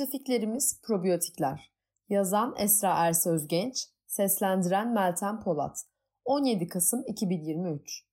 Müttefiklerimiz probiyotikler. Yazan Esra Erse Özgenç, seslendiren Meltem Polat. 17 Kasım 2023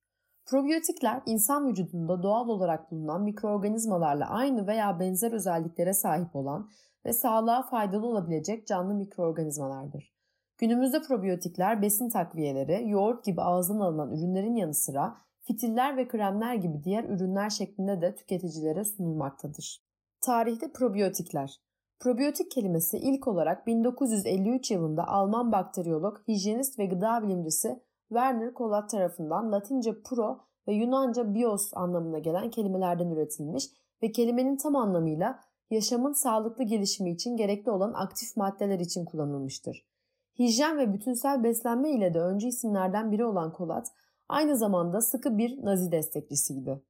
Probiyotikler insan vücudunda doğal olarak bulunan mikroorganizmalarla aynı veya benzer özelliklere sahip olan ve sağlığa faydalı olabilecek canlı mikroorganizmalardır. Günümüzde probiyotikler besin takviyeleri, yoğurt gibi ağızdan alınan ürünlerin yanı sıra fitiller ve kremler gibi diğer ürünler şeklinde de tüketicilere sunulmaktadır. Tarihte probiyotikler Probiyotik kelimesi ilk olarak 1953 yılında Alman bakteriyolog, hijyenist ve gıda bilimcisi Werner Collat tarafından Latince pro ve Yunanca bios anlamına gelen kelimelerden üretilmiş ve kelimenin tam anlamıyla yaşamın sağlıklı gelişimi için gerekli olan aktif maddeler için kullanılmıştır. Hijyen ve bütünsel beslenme ile de öncü isimlerden biri olan Collat, aynı zamanda sıkı bir Nazi destekçisiydi.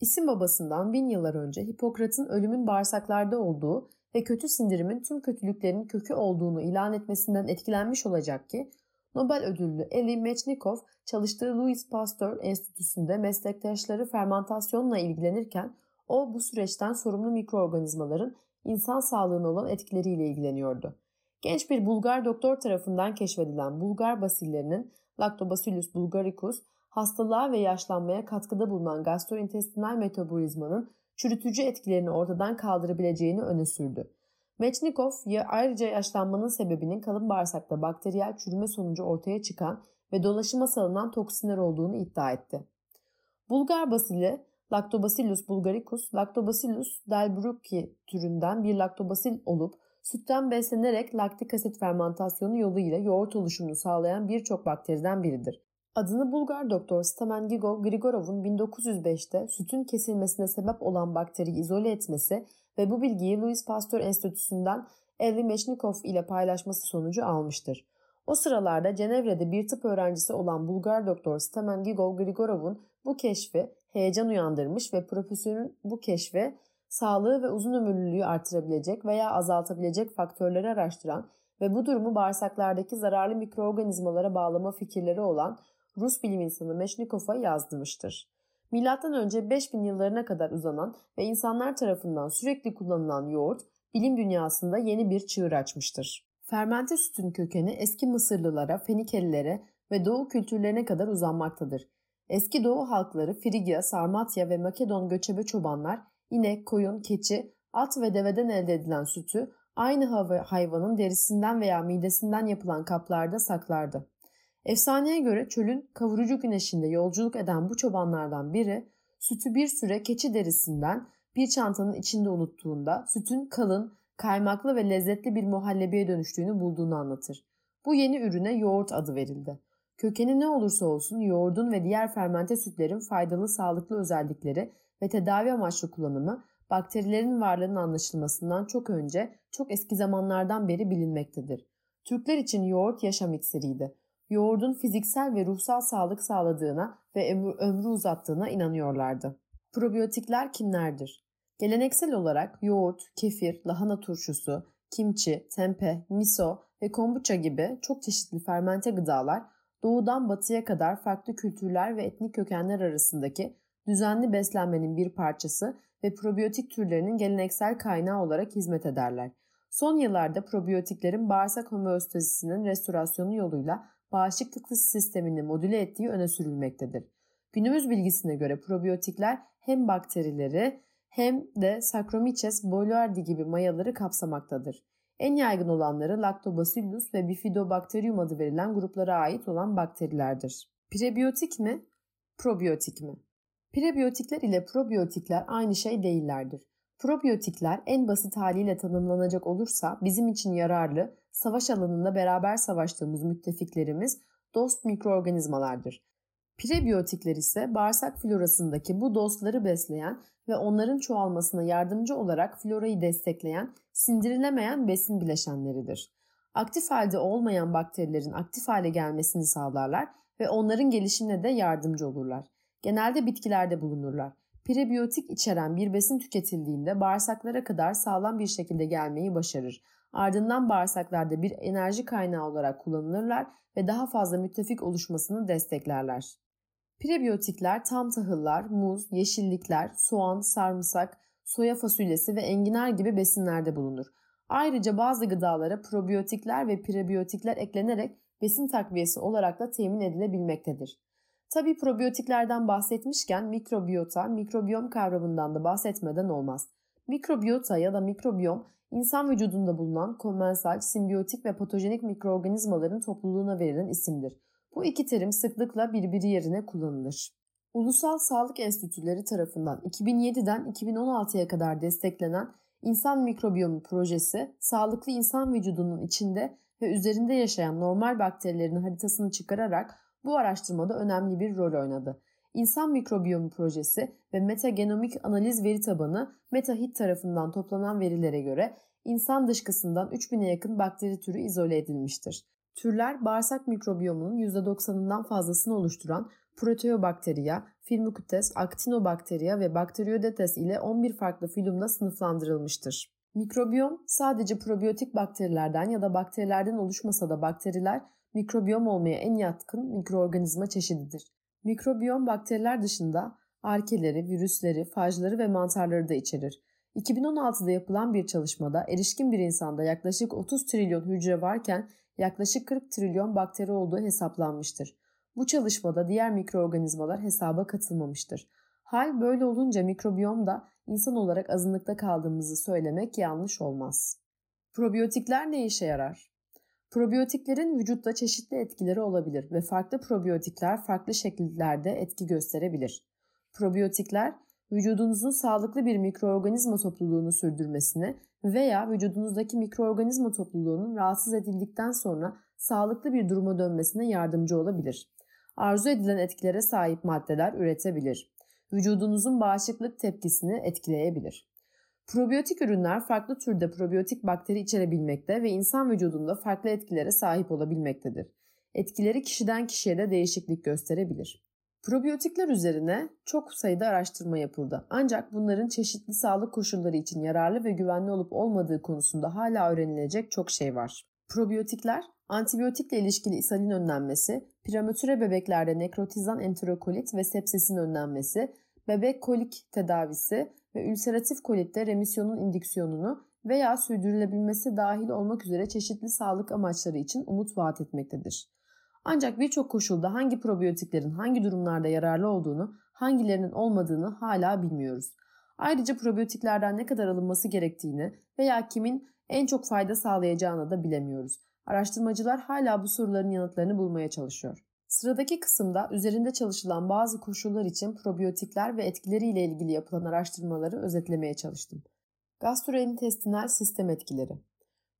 İsim babasından bin yıllar önce Hipokrat'ın ölümün bağırsaklarda olduğu ve kötü sindirimin tüm kötülüklerin kökü olduğunu ilan etmesinden etkilenmiş olacak ki Nobel ödüllü Eli Mechnikov çalıştığı Louis Pasteur Enstitüsü'nde meslektaşları fermentasyonla ilgilenirken o bu süreçten sorumlu mikroorganizmaların insan sağlığına olan etkileriyle ilgileniyordu. Genç bir Bulgar doktor tarafından keşfedilen Bulgar basillerinin Lactobacillus bulgaricus hastalığa ve yaşlanmaya katkıda bulunan gastrointestinal metabolizmanın çürütücü etkilerini ortadan kaldırabileceğini öne sürdü. Mechnikov ya ayrıca yaşlanmanın sebebinin kalın bağırsakta bakteriyel çürüme sonucu ortaya çıkan ve dolaşıma salınan toksinler olduğunu iddia etti. Bulgar basili Lactobacillus bulgaricus, Lactobacillus delbrueckii türünden bir laktobasil olup sütten beslenerek laktik asit fermentasyonu yoluyla yoğurt oluşumunu sağlayan birçok bakteriden biridir. Adını Bulgar doktor Stamen Gigov Grigorov'un 1905'te sütün kesilmesine sebep olan bakteriyi izole etmesi ve bu bilgiyi Louis Pasteur Enstitüsü'nden Eli Mechnikov ile paylaşması sonucu almıştır. O sıralarda Cenevre'de bir tıp öğrencisi olan Bulgar doktor Stamen Gigov Grigorov'un bu keşfi heyecan uyandırmış ve profesörün bu keşfe sağlığı ve uzun ömürlülüğü artırabilecek veya azaltabilecek faktörleri araştıran ve bu durumu bağırsaklardaki zararlı mikroorganizmalara bağlama fikirleri olan Rus bilim insanı Meşnikov'a yazdırmıştır. Milattan önce 5000 yıllarına kadar uzanan ve insanlar tarafından sürekli kullanılan yoğurt bilim dünyasında yeni bir çığır açmıştır. Fermente sütün kökeni eski Mısırlılara, Fenikelilere ve Doğu kültürlerine kadar uzanmaktadır. Eski Doğu halkları Frigya, Sarmatya ve Makedon göçebe çobanlar inek, koyun, keçi, at ve deveden elde edilen sütü aynı hayvanın derisinden veya midesinden yapılan kaplarda saklardı. Efsaneye göre çölün kavurucu güneşinde yolculuk eden bu çobanlardan biri sütü bir süre keçi derisinden bir çantanın içinde unuttuğunda sütün kalın, kaymaklı ve lezzetli bir muhallebiye dönüştüğünü bulduğunu anlatır. Bu yeni ürüne yoğurt adı verildi. Kökeni ne olursa olsun yoğurdun ve diğer fermente sütlerin faydalı sağlıklı özellikleri ve tedavi amaçlı kullanımı bakterilerin varlığının anlaşılmasından çok önce çok eski zamanlardan beri bilinmektedir. Türkler için yoğurt yaşam iksiriydi yoğurdun fiziksel ve ruhsal sağlık sağladığına ve ömrü, uzattığına inanıyorlardı. Probiyotikler kimlerdir? Geleneksel olarak yoğurt, kefir, lahana turşusu, kimçi, tempe, miso ve kombuça gibi çok çeşitli fermente gıdalar doğudan batıya kadar farklı kültürler ve etnik kökenler arasındaki düzenli beslenmenin bir parçası ve probiyotik türlerinin geleneksel kaynağı olarak hizmet ederler. Son yıllarda probiyotiklerin bağırsak homeostazisinin restorasyonu yoluyla bağışıklık sistemini modüle ettiği öne sürülmektedir. Günümüz bilgisine göre probiyotikler hem bakterileri hem de Saccharomyces boulardii gibi mayaları kapsamaktadır. En yaygın olanları Lactobacillus ve Bifidobacterium adı verilen gruplara ait olan bakterilerdir. Prebiyotik mi? Probiyotik mi? Prebiyotikler ile probiyotikler aynı şey değillerdir. Probiyotikler en basit haliyle tanımlanacak olursa bizim için yararlı, savaş alanında beraber savaştığımız müttefiklerimiz dost mikroorganizmalardır. Prebiyotikler ise bağırsak florasındaki bu dostları besleyen ve onların çoğalmasına yardımcı olarak florayı destekleyen, sindirilemeyen besin bileşenleridir. Aktif halde olmayan bakterilerin aktif hale gelmesini sağlarlar ve onların gelişimine de yardımcı olurlar. Genelde bitkilerde bulunurlar. Prebiyotik içeren bir besin tüketildiğinde bağırsaklara kadar sağlam bir şekilde gelmeyi başarır. Ardından bağırsaklarda bir enerji kaynağı olarak kullanılırlar ve daha fazla müttefik oluşmasını desteklerler. Prebiyotikler tam tahıllar, muz, yeşillikler, soğan, sarımsak, soya fasulyesi ve enginar gibi besinlerde bulunur. Ayrıca bazı gıdalara probiyotikler ve prebiyotikler eklenerek besin takviyesi olarak da temin edilebilmektedir. Tabi probiyotiklerden bahsetmişken mikrobiyota, mikrobiyom kavramından da bahsetmeden olmaz. Mikrobiyota ya da mikrobiyom insan vücudunda bulunan komensal, simbiyotik ve patojenik mikroorganizmaların topluluğuna verilen isimdir. Bu iki terim sıklıkla birbiri yerine kullanılır. Ulusal Sağlık Enstitüleri tarafından 2007'den 2016'ya kadar desteklenen İnsan Mikrobiyomu Projesi, sağlıklı insan vücudunun içinde ve üzerinde yaşayan normal bakterilerin haritasını çıkararak bu araştırmada önemli bir rol oynadı. İnsan Mikrobiyomu Projesi ve Metagenomik Analiz Veri Tabanı MetaHit tarafından toplanan verilere göre insan dışkısından 3000'e yakın bakteri türü izole edilmiştir. Türler bağırsak mikrobiyomunun %90'ından fazlasını oluşturan Proteobacteria, Firmicutes, Actinobacteria ve Bacteroidetes ile 11 farklı filumda sınıflandırılmıştır. Mikrobiyom sadece probiyotik bakterilerden ya da bakterilerden oluşmasa da bakteriler mikrobiyom olmaya en yatkın mikroorganizma çeşididir. Mikrobiyom bakteriler dışında arkeleri, virüsleri, fajları ve mantarları da içerir. 2016'da yapılan bir çalışmada erişkin bir insanda yaklaşık 30 trilyon hücre varken yaklaşık 40 trilyon bakteri olduğu hesaplanmıştır. Bu çalışmada diğer mikroorganizmalar hesaba katılmamıştır. Hal böyle olunca mikrobiyom da insan olarak azınlıkta kaldığımızı söylemek yanlış olmaz. Probiyotikler ne işe yarar? Probiyotiklerin vücutta çeşitli etkileri olabilir ve farklı probiyotikler farklı şekillerde etki gösterebilir. Probiyotikler vücudunuzun sağlıklı bir mikroorganizma topluluğunu sürdürmesine veya vücudunuzdaki mikroorganizma topluluğunun rahatsız edildikten sonra sağlıklı bir duruma dönmesine yardımcı olabilir. Arzu edilen etkilere sahip maddeler üretebilir. Vücudunuzun bağışıklık tepkisini etkileyebilir. Probiyotik ürünler farklı türde probiyotik bakteri içerebilmekte ve insan vücudunda farklı etkilere sahip olabilmektedir. Etkileri kişiden kişiye de değişiklik gösterebilir. Probiyotikler üzerine çok sayıda araştırma yapıldı. Ancak bunların çeşitli sağlık koşulları için yararlı ve güvenli olup olmadığı konusunda hala öğrenilecek çok şey var. Probiyotikler, antibiyotikle ilişkili ishalin önlenmesi, prematüre bebeklerde nekrotizan enterokolit ve sepsisin önlenmesi, bebek kolik tedavisi ve ülseratif kolitte remisyonun indiksiyonunu veya sürdürülebilmesi dahil olmak üzere çeşitli sağlık amaçları için umut vaat etmektedir. Ancak birçok koşulda hangi probiyotiklerin hangi durumlarda yararlı olduğunu, hangilerinin olmadığını hala bilmiyoruz. Ayrıca probiyotiklerden ne kadar alınması gerektiğini veya kimin en çok fayda sağlayacağını da bilemiyoruz. Araştırmacılar hala bu soruların yanıtlarını bulmaya çalışıyor. Sıradaki kısımda üzerinde çalışılan bazı koşullar için probiyotikler ve etkileriyle ilgili yapılan araştırmaları özetlemeye çalıştım. Gastrointestinal sistem etkileri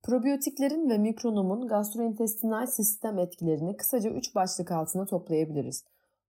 Probiyotiklerin ve mikronomun gastrointestinal sistem etkilerini kısaca 3 başlık altında toplayabiliriz.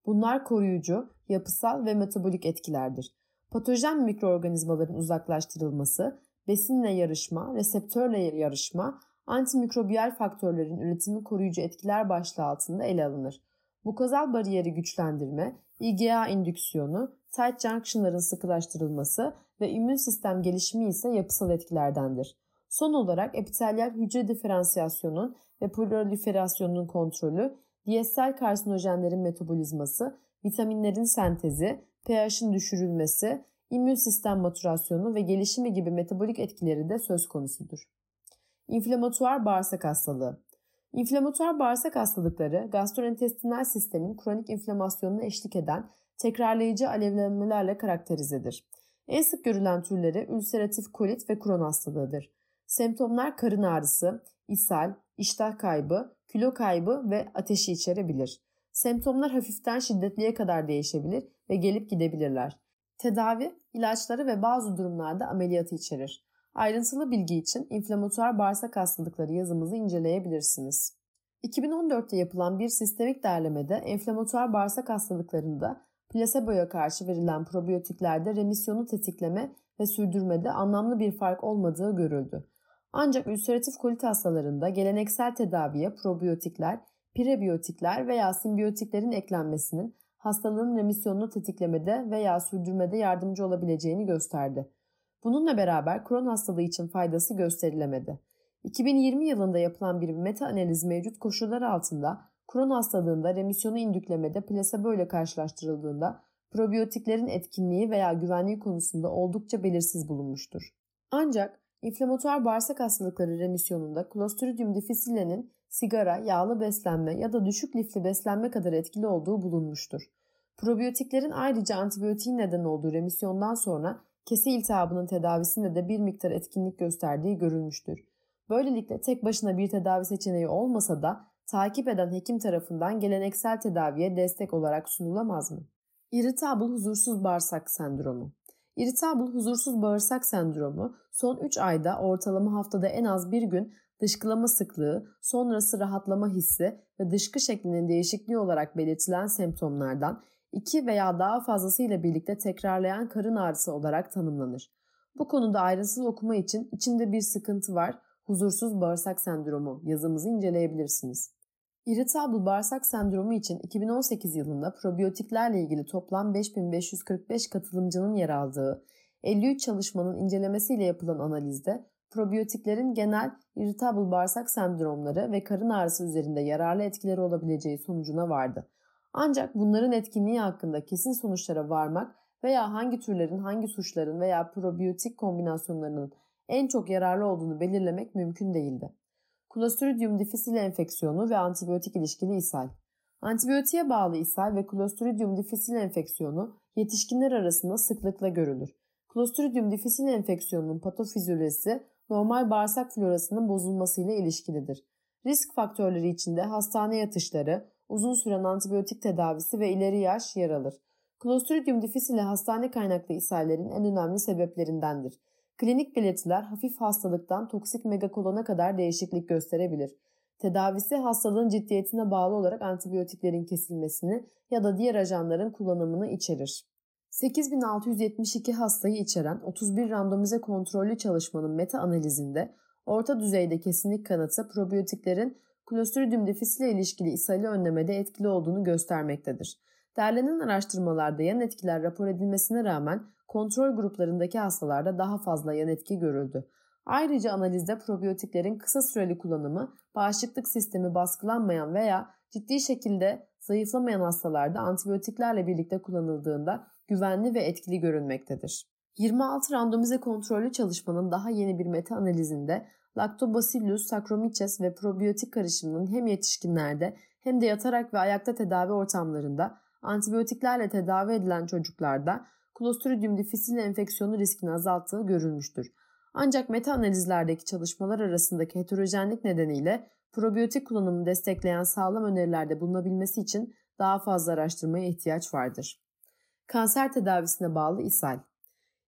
Bunlar koruyucu, yapısal ve metabolik etkilerdir. Patojen mikroorganizmaların uzaklaştırılması, besinle yarışma, reseptörle yarışma, antimikrobiyal faktörlerin üretimi koruyucu etkiler başlığı altında ele alınır. Mukozal bariyeri güçlendirme, IgA indüksiyonu, tight junction'ların sıkılaştırılması ve immün sistem gelişimi ise yapısal etkilerdendir. Son olarak epitelyal hücre diferansiyasyonun ve proliferasyonunun kontrolü, diyetsel karsinojenlerin metabolizması, vitaminlerin sentezi, pH'in düşürülmesi, immün sistem maturasyonu ve gelişimi gibi metabolik etkileri de söz konusudur. İnflamatuar bağırsak hastalığı İnflamatuar bağırsak hastalıkları gastrointestinal sistemin kronik inflamasyonuna eşlik eden tekrarlayıcı alevlenmelerle karakterizedir. En sık görülen türleri ülseratif kolit ve kron hastalığıdır. Semptomlar karın ağrısı, ishal, iştah kaybı, kilo kaybı ve ateşi içerebilir. Semptomlar hafiften şiddetliye kadar değişebilir ve gelip gidebilirler. Tedavi, ilaçları ve bazı durumlarda ameliyatı içerir. Ayrıntılı bilgi için inflamatuar bağırsak hastalıkları yazımızı inceleyebilirsiniz. 2014'te yapılan bir sistemik derlemede enflamatuar bağırsak hastalıklarında plaseboya karşı verilen probiyotiklerde remisyonu tetikleme ve sürdürmede anlamlı bir fark olmadığı görüldü. Ancak ülseratif kolit hastalarında geleneksel tedaviye probiyotikler, prebiyotikler veya simbiyotiklerin eklenmesinin hastalığın remisyonunu tetiklemede veya sürdürmede yardımcı olabileceğini gösterdi. Bununla beraber Crohn hastalığı için faydası gösterilemedi. 2020 yılında yapılan bir meta analiz mevcut koşullar altında Crohn hastalığında remisyonu indüklemede plasebo ile karşılaştırıldığında probiyotiklerin etkinliği veya güvenliği konusunda oldukça belirsiz bulunmuştur. Ancak inflamatuar bağırsak hastalıkları remisyonunda Clostridium difficile'nin sigara, yağlı beslenme ya da düşük lifli beslenme kadar etkili olduğu bulunmuştur. Probiyotiklerin ayrıca antibiyotiğin neden olduğu remisyondan sonra kesi iltihabının tedavisinde de bir miktar etkinlik gösterdiği görülmüştür. Böylelikle tek başına bir tedavi seçeneği olmasa da takip eden hekim tarafından geleneksel tedaviye destek olarak sunulamaz mı? Irritable huzursuz bağırsak sendromu Irritable huzursuz bağırsak sendromu son 3 ayda ortalama haftada en az bir gün dışkılama sıklığı, sonrası rahatlama hissi ve dışkı şeklinin değişikliği olarak belirtilen semptomlardan iki veya daha fazlasıyla birlikte tekrarlayan karın ağrısı olarak tanımlanır. Bu konuda ayrıntılı okuma için içinde bir sıkıntı var, huzursuz bağırsak sendromu yazımızı inceleyebilirsiniz. Irritable bağırsak sendromu için 2018 yılında probiyotiklerle ilgili toplam 5545 katılımcının yer aldığı 53 çalışmanın incelemesiyle yapılan analizde probiyotiklerin genel irritable bağırsak sendromları ve karın ağrısı üzerinde yararlı etkileri olabileceği sonucuna vardı. Ancak bunların etkinliği hakkında kesin sonuçlara varmak veya hangi türlerin hangi suçların veya probiyotik kombinasyonlarının en çok yararlı olduğunu belirlemek mümkün değildi. Clostridium difficile enfeksiyonu ve antibiyotik ilişkili ishal. Antibiyotiğe bağlı ishal ve Clostridium difficile enfeksiyonu yetişkinler arasında sıklıkla görülür. Clostridium difficile enfeksiyonunun patofizyolojisi normal bağırsak florasının bozulmasıyla ilişkilidir. Risk faktörleri içinde hastane yatışları, uzun süren antibiyotik tedavisi ve ileri yaş yer alır. Clostridium difficile hastane kaynaklı ishallerin en önemli sebeplerindendir. Klinik belirtiler hafif hastalıktan toksik megakolona kadar değişiklik gösterebilir. Tedavisi hastalığın ciddiyetine bağlı olarak antibiyotiklerin kesilmesini ya da diğer ajanların kullanımını içerir. 8672 hastayı içeren 31 randomize kontrollü çalışmanın meta analizinde orta düzeyde kesinlik kanıtı probiyotiklerin Clostridium difficile ilişkili ishali önlemede etkili olduğunu göstermektedir. Derlenen araştırmalarda yan etkiler rapor edilmesine rağmen kontrol gruplarındaki hastalarda daha fazla yan etki görüldü. Ayrıca analizde probiyotiklerin kısa süreli kullanımı bağışıklık sistemi baskılanmayan veya ciddi şekilde zayıflamayan hastalarda antibiyotiklerle birlikte kullanıldığında güvenli ve etkili görünmektedir. 26 randomize kontrollü çalışmanın daha yeni bir meta analizinde Lactobacillus saccharomyces ve probiyotik karışımının hem yetişkinlerde hem de yatarak ve ayakta tedavi ortamlarında antibiyotiklerle tedavi edilen çocuklarda Clostridium difficile enfeksiyonu riskini azalttığı görülmüştür. Ancak meta analizlerdeki çalışmalar arasındaki heterojenlik nedeniyle probiyotik kullanımını destekleyen sağlam önerilerde bulunabilmesi için daha fazla araştırmaya ihtiyaç vardır. Kanser tedavisine bağlı ishal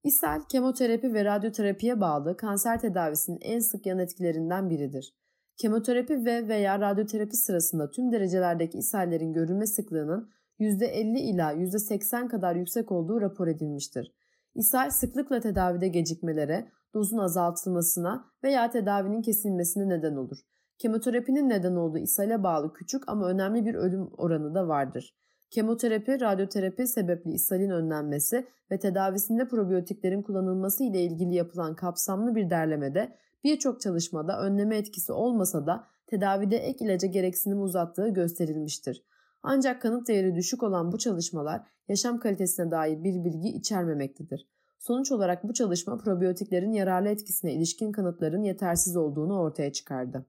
İshal, kemoterapi ve radyoterapiye bağlı kanser tedavisinin en sık yan etkilerinden biridir. Kemoterapi ve veya radyoterapi sırasında tüm derecelerdeki ishallerin görülme sıklığının %50 ila %80 kadar yüksek olduğu rapor edilmiştir. İshal sıklıkla tedavide gecikmelere, dozun azaltılmasına veya tedavinin kesilmesine neden olur. Kemoterapinin neden olduğu ishale bağlı küçük ama önemli bir ölüm oranı da vardır. Kemoterapi, radyoterapi sebepli ishalin önlenmesi ve tedavisinde probiyotiklerin kullanılması ile ilgili yapılan kapsamlı bir derlemede birçok çalışmada önleme etkisi olmasa da tedavide ek ilaca gereksinim uzattığı gösterilmiştir. Ancak kanıt değeri düşük olan bu çalışmalar yaşam kalitesine dair bir bilgi içermemektedir. Sonuç olarak bu çalışma probiyotiklerin yararlı etkisine ilişkin kanıtların yetersiz olduğunu ortaya çıkardı.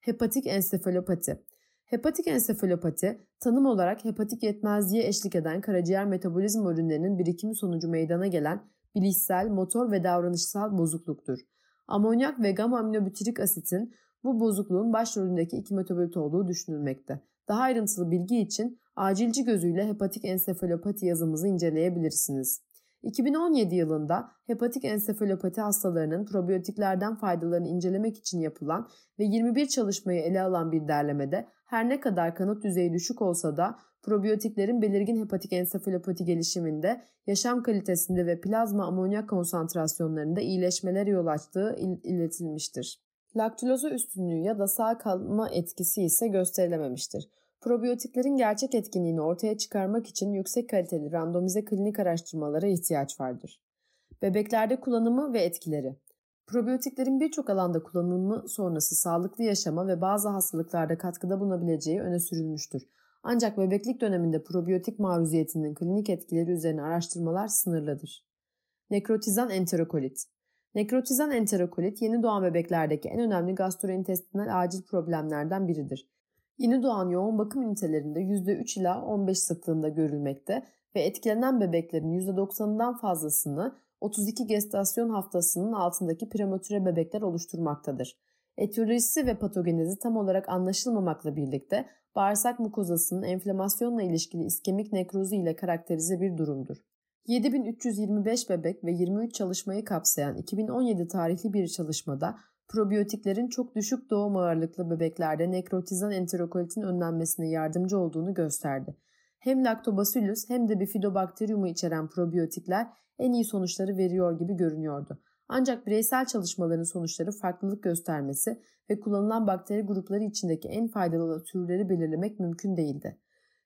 Hepatik ensefalopati Hepatik ensefalopati, tanım olarak hepatik yetmezliğe eşlik eden karaciğer metabolizma ürünlerinin birikimi sonucu meydana gelen bilişsel, motor ve davranışsal bozukluktur. Amonyak ve gamma aminobutyrik asitin bu bozukluğun başrolündeki iki metabolit olduğu düşünülmekte. Daha ayrıntılı bilgi için acilci gözüyle hepatik ensefalopati yazımızı inceleyebilirsiniz. 2017 yılında hepatik ensefalopati hastalarının probiyotiklerden faydalarını incelemek için yapılan ve 21 çalışmayı ele alan bir derlemede her ne kadar kanıt düzeyi düşük olsa da probiyotiklerin belirgin hepatik ensefalopati gelişiminde, yaşam kalitesinde ve plazma amonyak konsantrasyonlarında iyileşmelere yol açtığı iletilmiştir. Laktuloza üstünlüğü ya da sağ kalma etkisi ise gösterilememiştir. Probiyotiklerin gerçek etkinliğini ortaya çıkarmak için yüksek kaliteli randomize klinik araştırmalara ihtiyaç vardır. Bebeklerde kullanımı ve etkileri Probiyotiklerin birçok alanda kullanımı sonrası sağlıklı yaşama ve bazı hastalıklarda katkıda bulunabileceği öne sürülmüştür. Ancak bebeklik döneminde probiyotik maruziyetinin klinik etkileri üzerine araştırmalar sınırlıdır. Nekrotizan enterokolit Nekrotizan enterokolit yeni doğan bebeklerdeki en önemli gastrointestinal acil problemlerden biridir. Yeni doğan yoğun bakım ünitelerinde %3 ila 15 sıklığında görülmekte ve etkilenen bebeklerin %90'ından fazlasını 32 gestasyon haftasının altındaki prematüre bebekler oluşturmaktadır. Etiyolojisi ve patogenezi tam olarak anlaşılmamakla birlikte bağırsak mukozasının enflamasyonla ilişkili iskemik nekrozu ile karakterize bir durumdur. 7325 bebek ve 23 çalışmayı kapsayan 2017 tarihli bir çalışmada probiyotiklerin çok düşük doğum ağırlıklı bebeklerde nekrotizan enterokolitin önlenmesine yardımcı olduğunu gösterdi. Hem Lactobacillus hem de Bifidobakterium'u içeren probiyotikler en iyi sonuçları veriyor gibi görünüyordu. Ancak bireysel çalışmaların sonuçları farklılık göstermesi ve kullanılan bakteri grupları içindeki en faydalı türleri belirlemek mümkün değildi.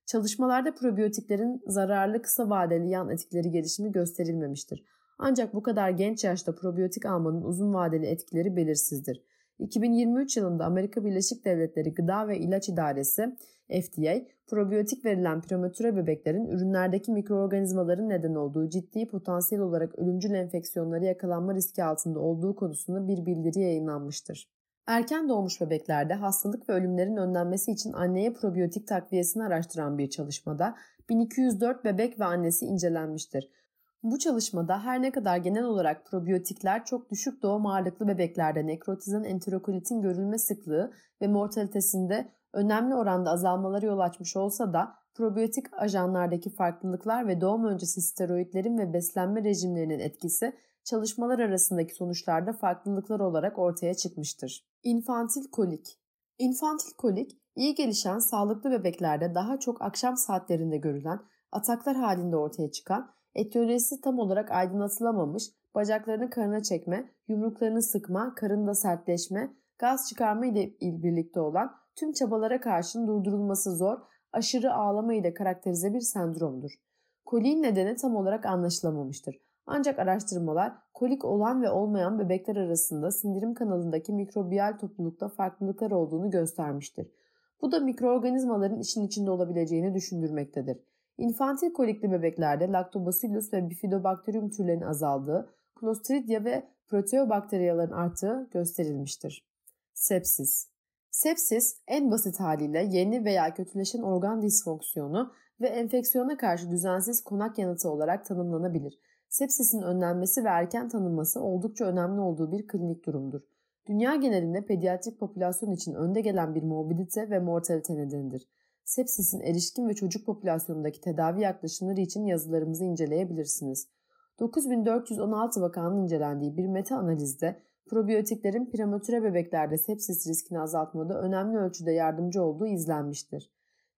Çalışmalarda probiyotiklerin zararlı kısa vadeli yan etkileri gelişimi gösterilmemiştir. Ancak bu kadar genç yaşta probiyotik almanın uzun vadeli etkileri belirsizdir. 2023 yılında Amerika Birleşik Devletleri Gıda ve İlaç İdaresi FDA, probiyotik verilen prematüre bebeklerin ürünlerdeki mikroorganizmaların neden olduğu ciddi potansiyel olarak ölümcül enfeksiyonları yakalanma riski altında olduğu konusunda bir bildiri yayınlanmıştır. Erken doğmuş bebeklerde hastalık ve ölümlerin önlenmesi için anneye probiyotik takviyesini araştıran bir çalışmada 1204 bebek ve annesi incelenmiştir. Bu çalışmada her ne kadar genel olarak probiyotikler çok düşük doğum ağırlıklı bebeklerde nekrotizan enterokolitin görülme sıklığı ve mortalitesinde önemli oranda azalmaları yol açmış olsa da probiyotik ajanlardaki farklılıklar ve doğum öncesi steroidlerin ve beslenme rejimlerinin etkisi çalışmalar arasındaki sonuçlarda farklılıklar olarak ortaya çıkmıştır. İnfantil kolik İnfantil kolik, iyi gelişen sağlıklı bebeklerde daha çok akşam saatlerinde görülen, ataklar halinde ortaya çıkan, etiyolojisi tam olarak aydınlatılamamış, bacaklarını karına çekme, yumruklarını sıkma, karında sertleşme, gaz çıkarma ile birlikte olan tüm çabalara karşın durdurulması zor, aşırı ağlama ile karakterize bir sendromdur. Koliğin nedeni tam olarak anlaşılamamıştır. Ancak araştırmalar kolik olan ve olmayan bebekler arasında sindirim kanalındaki mikrobiyal toplulukta farklılıklar olduğunu göstermiştir. Bu da mikroorganizmaların işin içinde olabileceğini düşündürmektedir. İnfantil kolikli bebeklerde Lactobacillus ve Bifidobacterium türlerinin azaldığı, Clostridia ve Proteobakteriyaların arttığı gösterilmiştir. Sepsis Sepsis en basit haliyle yeni veya kötüleşen organ disfonksiyonu ve enfeksiyona karşı düzensiz konak yanıtı olarak tanımlanabilir. Sepsisin önlenmesi ve erken tanınması oldukça önemli olduğu bir klinik durumdur. Dünya genelinde pediatrik popülasyon için önde gelen bir morbidite ve mortalite nedenidir. Sepsisin erişkin ve çocuk popülasyonundaki tedavi yaklaşımları için yazılarımızı inceleyebilirsiniz. 9416 vakanın incelendiği bir meta analizde probiyotiklerin prematüre bebeklerde sepsis riskini azaltmada önemli ölçüde yardımcı olduğu izlenmiştir.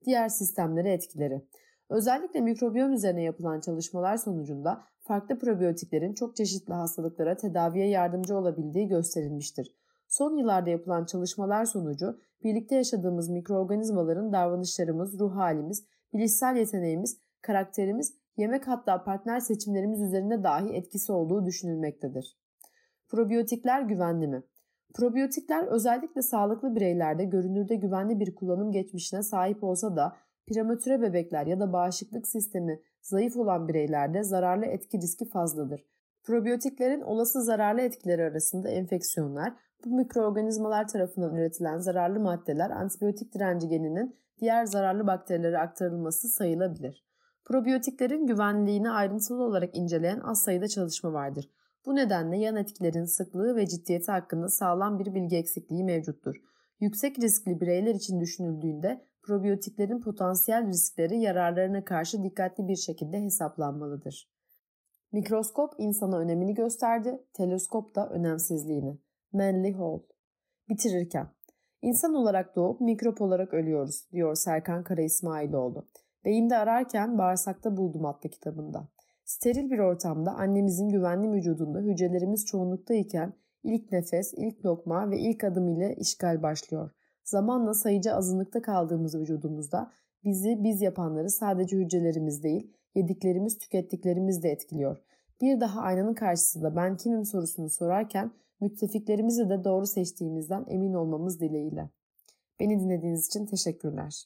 Diğer sistemlere etkileri Özellikle mikrobiyom üzerine yapılan çalışmalar sonucunda farklı probiyotiklerin çok çeşitli hastalıklara tedaviye yardımcı olabildiği gösterilmiştir. Son yıllarda yapılan çalışmalar sonucu birlikte yaşadığımız mikroorganizmaların davranışlarımız, ruh halimiz, bilişsel yeteneğimiz, karakterimiz, yemek hatta partner seçimlerimiz üzerinde dahi etkisi olduğu düşünülmektedir. Probiyotikler güvenli mi? Probiyotikler özellikle sağlıklı bireylerde görünürde güvenli bir kullanım geçmişine sahip olsa da prematüre bebekler ya da bağışıklık sistemi zayıf olan bireylerde zararlı etki riski fazladır. Probiyotiklerin olası zararlı etkileri arasında enfeksiyonlar, bu mikroorganizmalar tarafından üretilen zararlı maddeler antibiyotik direnci geninin diğer zararlı bakterilere aktarılması sayılabilir. Probiyotiklerin güvenliğini ayrıntılı olarak inceleyen az sayıda çalışma vardır. Bu nedenle yan etkilerin sıklığı ve ciddiyeti hakkında sağlam bir bilgi eksikliği mevcuttur. Yüksek riskli bireyler için düşünüldüğünde probiyotiklerin potansiyel riskleri yararlarına karşı dikkatli bir şekilde hesaplanmalıdır. Mikroskop insana önemini gösterdi, teleskop da önemsizliğini. Manly Hall Bitirirken, insan olarak doğup mikrop olarak ölüyoruz, diyor Serkan Kara İsmailoğlu. Beyinde ararken bağırsakta buldum adlı kitabında. Steril bir ortamda annemizin güvenli vücudunda hücrelerimiz çoğunluktayken ilk nefes, ilk lokma ve ilk adım ile işgal başlıyor. Zamanla sayıca azınlıkta kaldığımız vücudumuzda bizi biz yapanları sadece hücrelerimiz değil, yediklerimiz, tükettiklerimiz de etkiliyor. Bir daha aynanın karşısında ben kimim sorusunu sorarken müttefiklerimizi de doğru seçtiğimizden emin olmamız dileğiyle. Beni dinlediğiniz için teşekkürler.